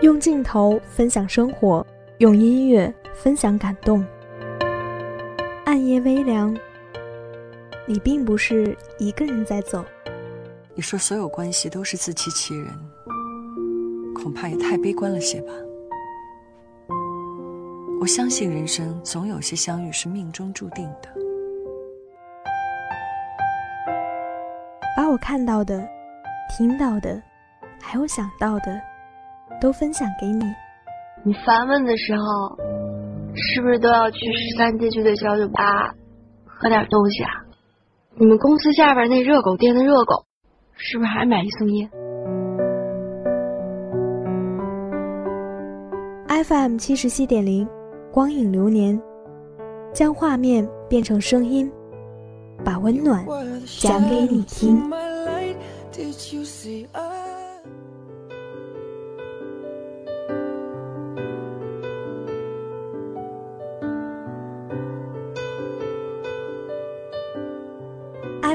用镜头分享生活，用音乐分享感动。暗夜微凉，你并不是一个人在走。你说所有关系都是自欺欺人，恐怕也太悲观了些吧。我相信人生总有些相遇是命中注定的。把我看到的、听到的，还有想到的，都分享给你。你烦闷的时候，是不是都要去十三街区的小酒吧喝点东西啊？你们公司下边那热狗店的热狗，是不是还买一送一？FM 七十七点零。光影流年，将画面变成声音，把温暖讲给你听。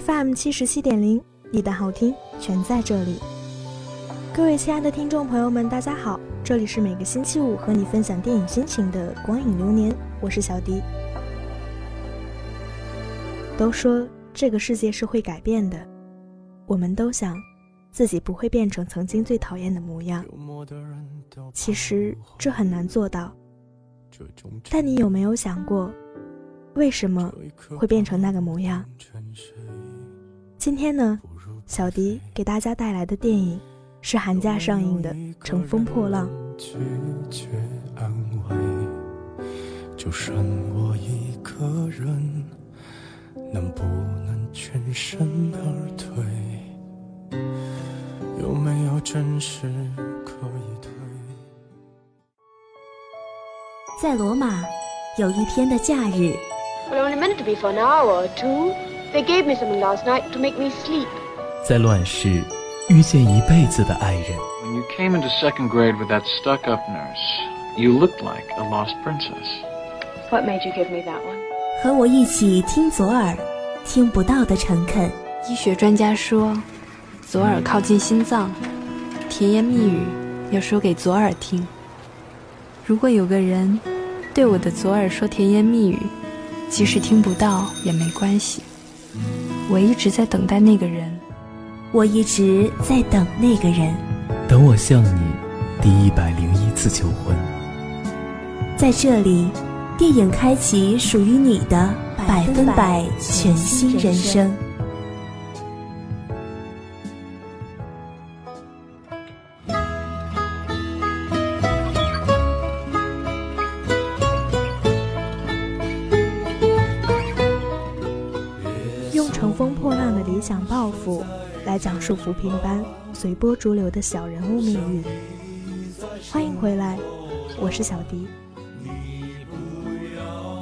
FM 七十七点零，你的好听全在这里。各位亲爱的听众朋友们，大家好。这里是每个星期五和你分享电影心情的光影流年，我是小迪。都说这个世界是会改变的，我们都想自己不会变成曾经最讨厌的模样。其实这很难做到。但你有没有想过，为什么会变成那个模样？今天呢，小迪给大家带来的电影。是寒假上映的《乘风破浪》。拒绝安慰，就剩我一个人，能不能全身而退？有没有真实可以退？在罗马，有一天的假日。Well, only meant to be for an hour or two. They gave me something last night to make me sleep. 在乱世。遇见一辈子的爱人。When you came into second grade with that stuck-up nurse, you looked like a lost princess. What made you give me that one? 和我一起听左耳，听不到的诚恳。医学专家说，左耳靠近心脏，甜言蜜语要说给左耳听。如果有个人对我的左耳说甜言蜜语，即使听不到也没关系。我一直在等待那个人。我一直在等那个人，等我向你第一百零一次求婚。在这里，电影开启属于你的百分百全新人生。乘风破浪的理想抱负。来讲述浮萍般随波逐流的小人物命运。欢迎回来，我是小迪。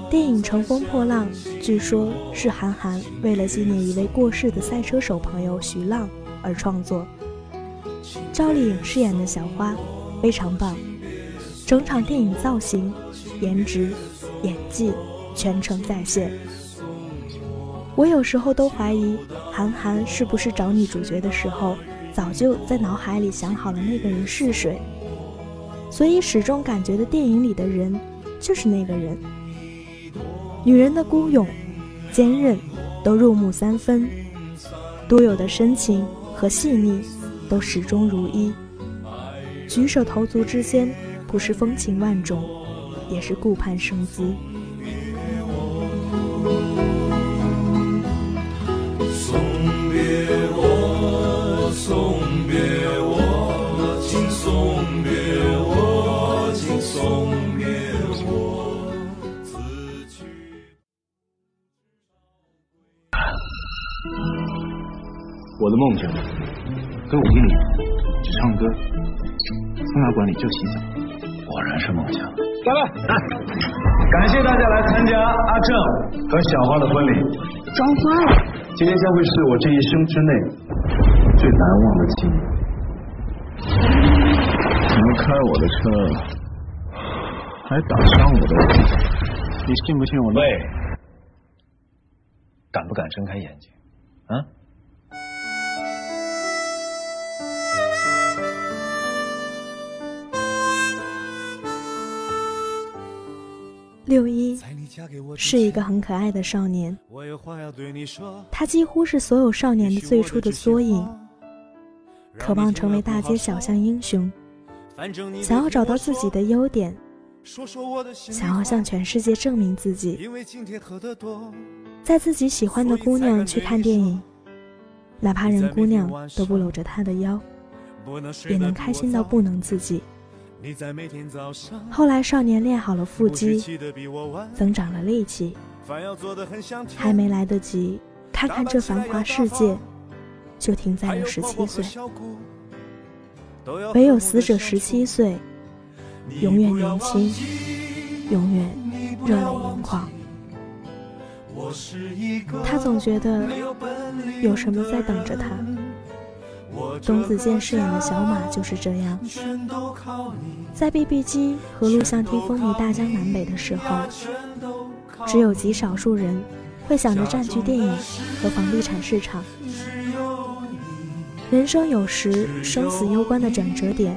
电影《乘风破浪》据说是韩寒为了纪念一位过世的赛车手朋友徐浪而创作。赵丽颖饰演的小花非常棒，整场电影造型、颜值、演技全程在线。我有时候都怀疑。韩寒是不是找女主角的时候，早就在脑海里想好了那个人是谁？所以始终感觉的电影里的人就是那个人。女人的孤勇、坚韧都入木三分，独有的深情和细腻都始终如一。举手投足之间，不是风情万种，也是顾盼生姿。我的梦想跟我一样，只唱歌，从哪管理就洗澡，果然是梦想。来了，来，感谢大家来参加阿正和小花的婚礼。装花了，今天将会是我这一生之内最难忘的纪念。你们开我的车，还打伤我的人，你信不信我？喂，敢不敢睁开眼睛？啊？六一是一个很可爱的少年，他几乎是所有少年的最初的缩影，渴望成为大街小巷英雄，想要找到自己的优点，想要向全世界证明自己，在自己喜欢的姑娘去看电影，哪怕人姑娘都不搂着他的腰，也能开心到不能自己。后来，少年练好了腹肌，增长了力气，还没来得及看看这繁华世界，就停在了十七岁。唯有死者十七岁，永远年轻，永远热泪盈眶。他总觉得有什么在等着他。董子健饰演的小马就是这样，在 BB 机和录像厅风靡大江南北的时候，只有极少数人会想着占据电影和房地产市场。人生有时生死攸关的转折点，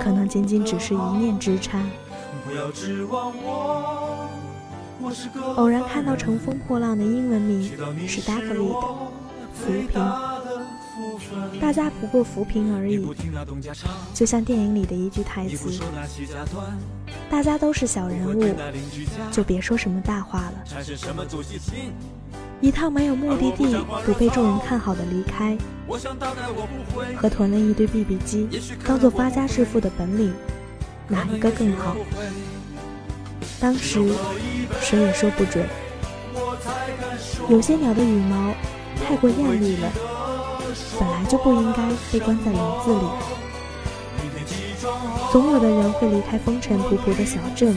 可能仅仅只是一念之差。偶然看到《乘风破浪》的英文名是 Duckweed，浮萍。大家不过扶贫而已，就像电影里的一句台词：“大家都是小人物，就别说什么大话了。”一趟没有目的地、不被众人看好的离开，和囤了一堆 BB 机当做发家致富的本领，哪一个更好？当时谁也说不准。有些鸟的羽毛太过艳丽了。本来就不应该被关在笼子里。总有的人会离开风尘仆仆的小镇，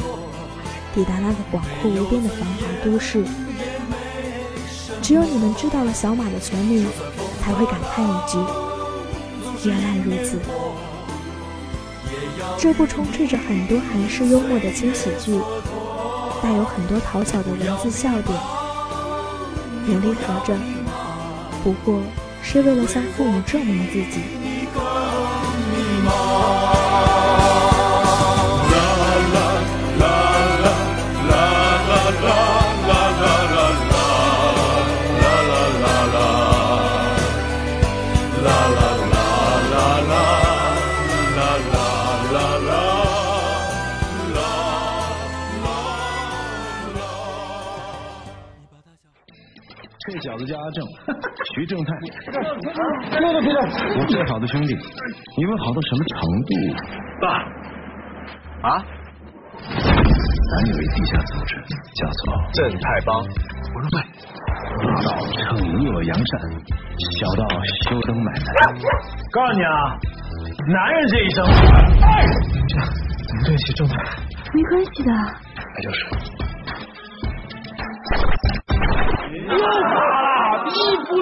抵达那个广阔无边的繁华都市。只有你们知道了小马的全名，才会感叹一句：“原来如此。”这部充斥着很多韩式幽默的轻喜剧，带有很多讨巧的文字笑点，努力活着。不过。是为了向父母证明自己。子叫阿正。徐正太，我最好的兄弟，你们好到什么程度？爸，啊？咱有一地下组织，叫做正太帮。我说对，大到惩恶扬善，小到修灯买菜。告诉你啊，男人这一生，这样，对不起正太。没关系的。那就是。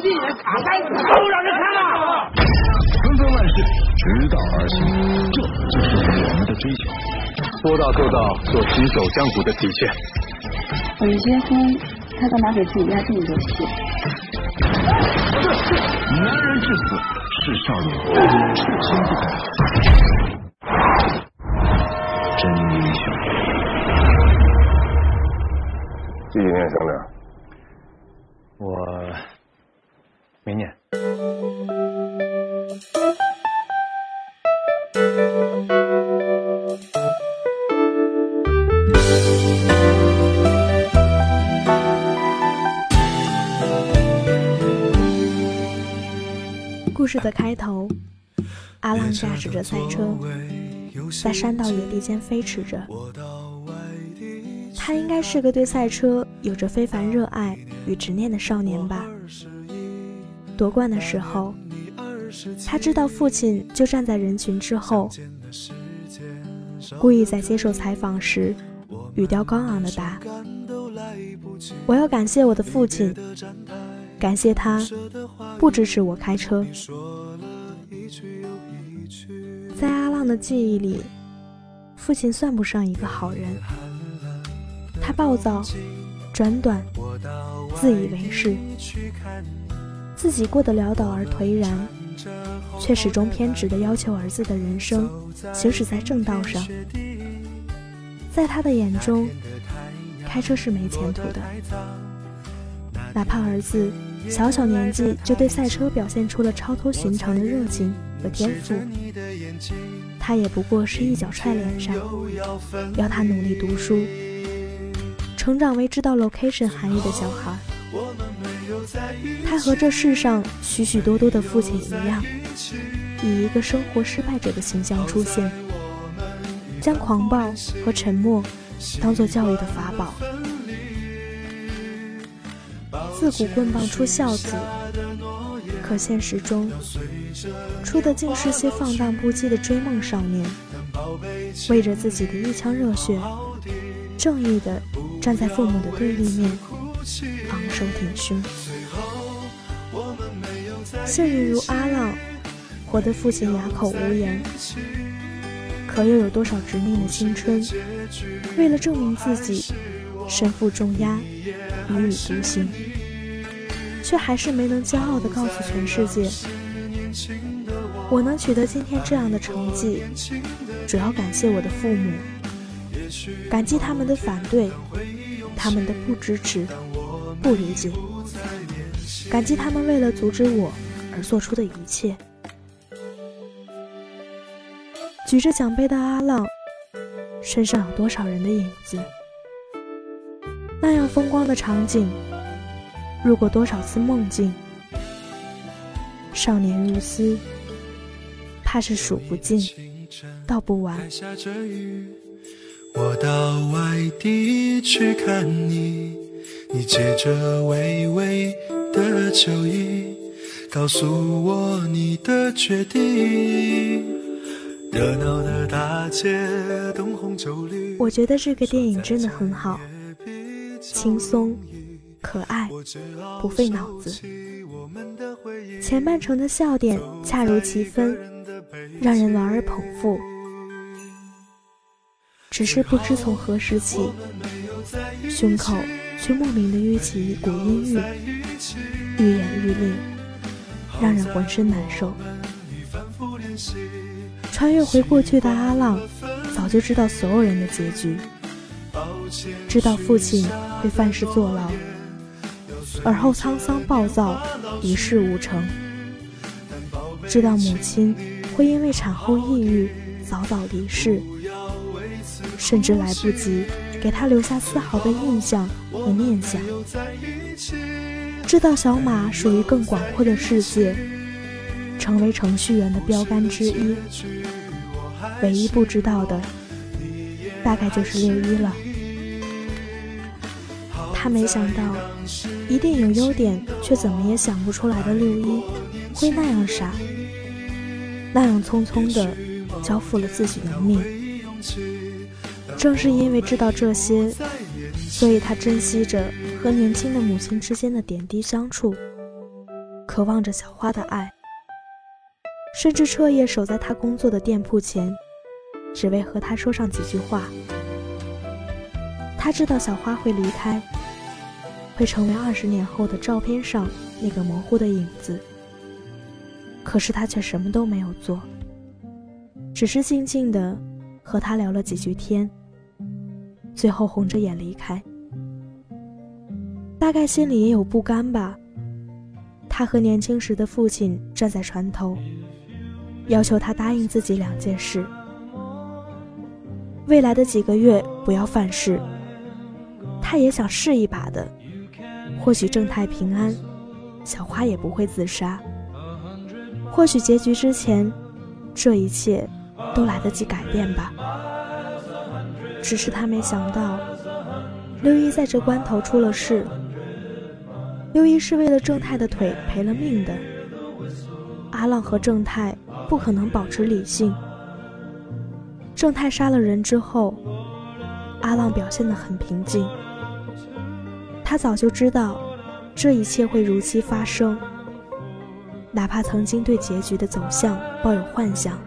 一部电影卡三次都让人看了，纷纷万事直道而行，这就是我们的追求。说到做到，做行走江湖的底线。我们结婚，他干嘛给自己压这么多戏？男人至死是少年，赤心不改，真英雄。几几年生的？我。明年。故事的开头，阿浪驾驶着赛车，在山道野地间飞驰着。他应该是个对赛车有着非凡热爱与执念的少年吧。夺冠的时候，他知道父亲就站在人群之后，故意在接受采访时语调高昂的答：“我要感谢我的父亲，感谢他不支持我开车。”在阿浪的记忆里，父亲算不上一个好人，他暴躁、转短、自以为是。自己过得潦倒而颓然，却始终偏执地要求儿子的人生行驶在正道上。在他的眼中，开车是没前途的。哪怕儿子小小年纪就对赛车表现出了超脱寻常的热情和天赋，他也不过是一脚踹脸上，要他努力读书，成长为知道 location 含义的小孩。他和这世上许许多多的父亲一样，以一个生活失败者的形象出现，将狂暴和沉默当做教育的法宝。自古棍棒出孝子，可现实中出的竟是些放荡不羁的追梦少年，为着自己的一腔热血，正义的站在父母的对立面，昂首挺胸。幸运如阿浪，活得父亲哑口无言，可又有多少执念的青春，为了证明自己，身负重压，一意独行。却还是没能骄傲地告诉全世界，我能取得今天这样的成绩，主要感谢我的父母，感激他们的反对，他们的不支持、不理解，感激他们为了阻止我而做出的一切。举着奖杯的阿浪，身上有多少人的影子？那样风光的场景。入过多少次梦境？少年如斯，怕是数不尽，道不完。我到外地去看你，你借着微微的酒意，告诉我你的决定。热闹的大街，灯红酒绿。我觉得这个电影真的很好，轻松。可爱，不费脑子。前半程的笑点恰如其分，让人玩而捧腹。只是不知从何时起，胸口却莫名的淤起一股阴郁，愈演愈烈，让人浑身难受。穿越回过去的阿浪，早就知道所有人的结局，知道父亲会犯事坐牢。而后沧桑暴躁，一事无成。知道母亲会因为产后抑郁早早离世，甚至来不及给他留下丝毫的印象和念想。知道小马属于更广阔的世界，成为程序员的标杆之一。唯一不知道的，大概就是六一了。他没想到，一定有优点却怎么也想不出来的六一，会那样傻，那样匆匆的交付了自己的命。正是因为知道这些，所以他珍惜着和年轻的母亲之间的点滴相处，渴望着小花的爱，甚至彻夜守在他工作的店铺前，只为和他说上几句话。他知道小花会离开。会成为二十年后的照片上那个模糊的影子。可是他却什么都没有做，只是静静的和他聊了几句天，最后红着眼离开。大概心里也有不甘吧。他和年轻时的父亲站在船头，要求他答应自己两件事：未来的几个月不要犯事。他也想试一把的。或许正太平安，小花也不会自杀。或许结局之前，这一切都来得及改变吧。只是他没想到，六一在这关头出了事。六一是为了正太的腿赔了命的。阿浪和正太不可能保持理性。正太杀了人之后，阿浪表现得很平静。他早就知道，这一切会如期发生。哪怕曾经对结局的走向抱有幻想，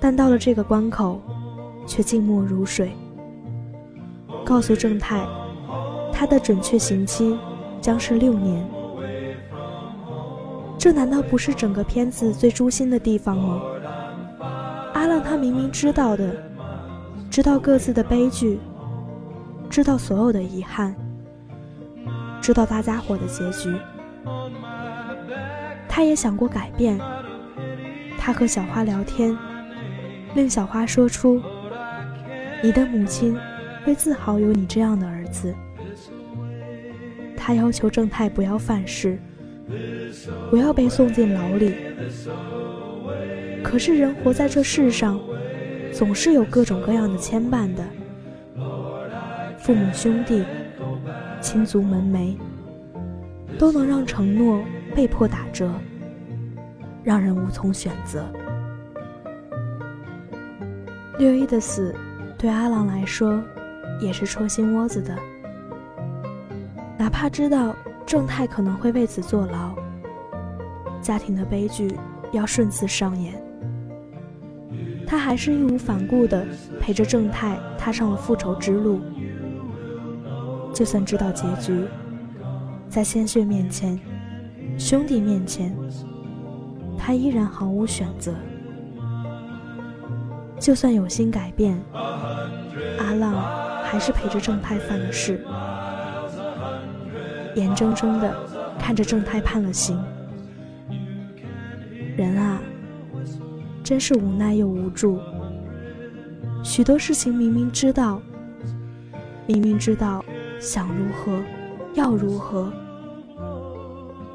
但到了这个关口，却静默如水。告诉正太，他的准确刑期将是六年。这难道不是整个片子最诛心的地方吗？阿浪他明明知道的，知道各自的悲剧。知道所有的遗憾，知道大家伙的结局。他也想过改变。他和小花聊天，令小花说出：“你的母亲会自豪有你这样的儿子。”他要求正太不要犯事，不要被送进牢里。可是人活在这世上，总是有各种各样的牵绊的，父母兄弟、亲族门楣，都能让承诺被迫打折。让人无从选择。六一的死，对阿郎来说，也是戳心窝子的。哪怕知道正太可能会为此坐牢，家庭的悲剧要顺次上演，他还是义无反顾地陪着正太踏上了复仇之路。就算知道结局，在鲜血面前，兄弟面前。他依然毫无选择，就算有心改变，阿浪还是陪着正太犯了事，眼睁睁的看着正太判了刑。人啊，真是无奈又无助。许多事情明明知道，明明知道想如何，要如何，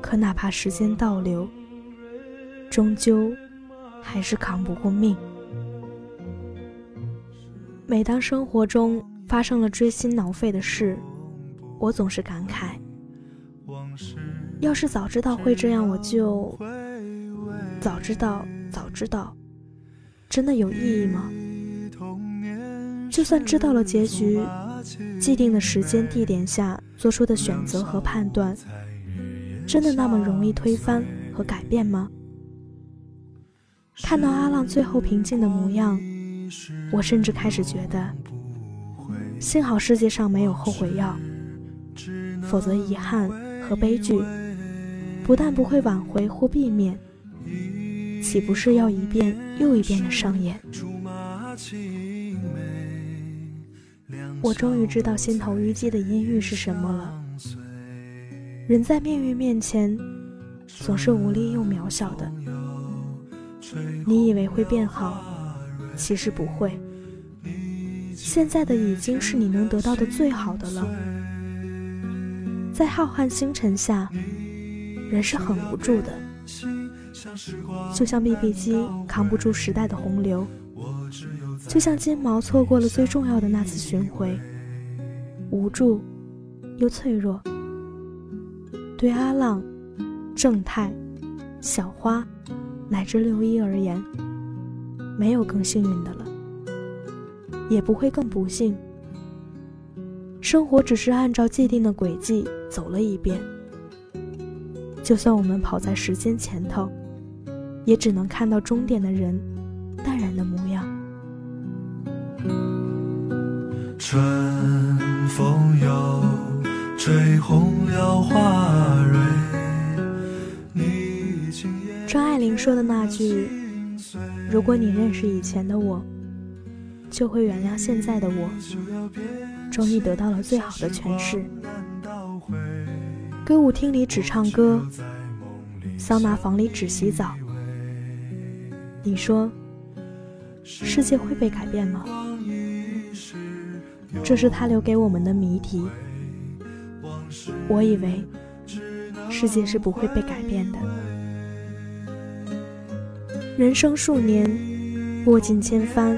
可哪怕时间倒流。终究还是扛不过命。每当生活中发生了锥心挠肺的事，我总是感慨：要是早知道会这样，我就早知道，早知道，真的有意义吗？就算知道了结局，既定的时间地点下做出的选择和判断，真的那么容易推翻和改变吗？看到阿浪最后平静的模样，我甚至开始觉得，幸好世界上没有后悔药，否则遗憾和悲剧不但不会挽回或避免，岂不是要一遍又一遍的上演？我终于知道心头淤积的阴郁是什么了。人在命运面前，总是无力又渺小的。你以为会变好，其实不会。现在的已经是你能得到的最好的了。在浩瀚星辰下，人是很无助的，就像 BB 机扛不住时代的洪流，就像金毛错过了最重要的那次巡回，无助又脆弱。对阿浪、正太、小花。乃至六一而言，没有更幸运的了，也不会更不幸。生活只是按照既定的轨迹走了一遍，就算我们跑在时间前头，也只能看到终点的人淡然的模样。春风又吹红了花蕊。张爱玲说的那句：“如果你认识以前的我，就会原谅现在的我。”终于得到了最好的诠释。歌舞厅里只唱歌，桑拿房里只洗澡。你说，世界会被改变吗？这是他留给我们的谜题。我以为，世界是不会被改变的。人生数年，过尽千帆，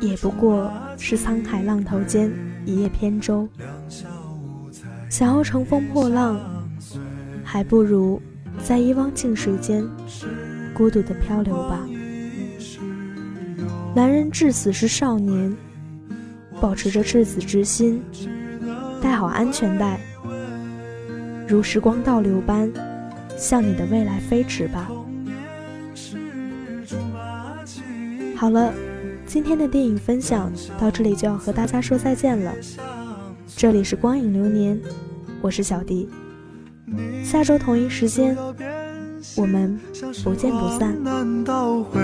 也不过是沧海浪头间一叶扁舟。想要乘风破浪，还不如在一汪静水间孤独的漂流吧。男人至死是少年，保持着赤子之心，带好安全带，如时光倒流般向你的未来飞驰吧。好了今天的电影分享到这里就要和大家说再见了。这里是光影流年我是小迪。下周同一时间我们不见不散。难道会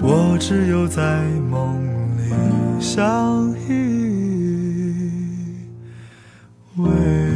我只有在梦里相依偎